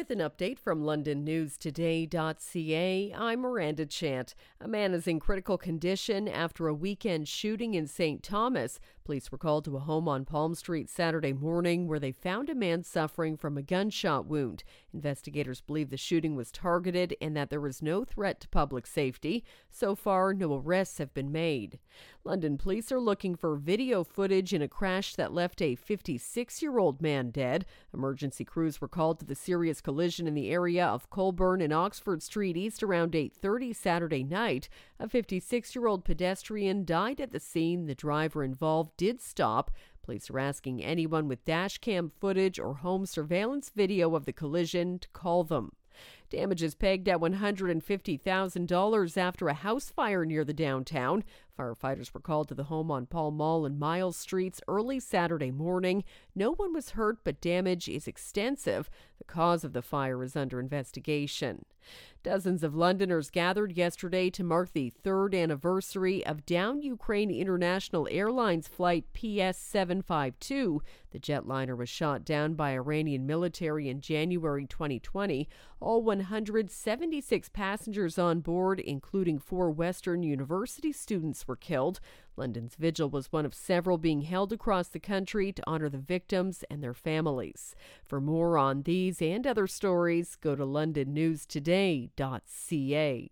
With an update from LondonNewsToday.ca, I'm Miranda Chant. A man is in critical condition after a weekend shooting in St. Thomas. Police were called to a home on Palm Street Saturday morning where they found a man suffering from a gunshot wound. Investigators believe the shooting was targeted and that there was no threat to public safety. So far, no arrests have been made. London police are looking for video footage in a crash that left a 56 year old man dead. Emergency crews were called to the serious collision in the area of Colborne and Oxford Street East around 8:30 Saturday night. A 56-year-old pedestrian died at the scene. The driver involved did stop. Police are asking anyone with dashcam footage or home surveillance video of the collision to call them. Damages pegged at $150,000 after a house fire near the downtown. Firefighters were called to the home on Pall Mall and Miles Streets early Saturday morning. No one was hurt, but damage is extensive. The cause of the fire is under investigation. Dozens of Londoners gathered yesterday to mark the third anniversary of Down Ukraine International Airlines flight PS 752. The jetliner was shot down by Iranian military in January 2020. All 176 passengers on board, including four Western University students, were killed. London's vigil was one of several being held across the country to honor the victims and their families. For more on these and other stories, go to londonnewstoday.ca.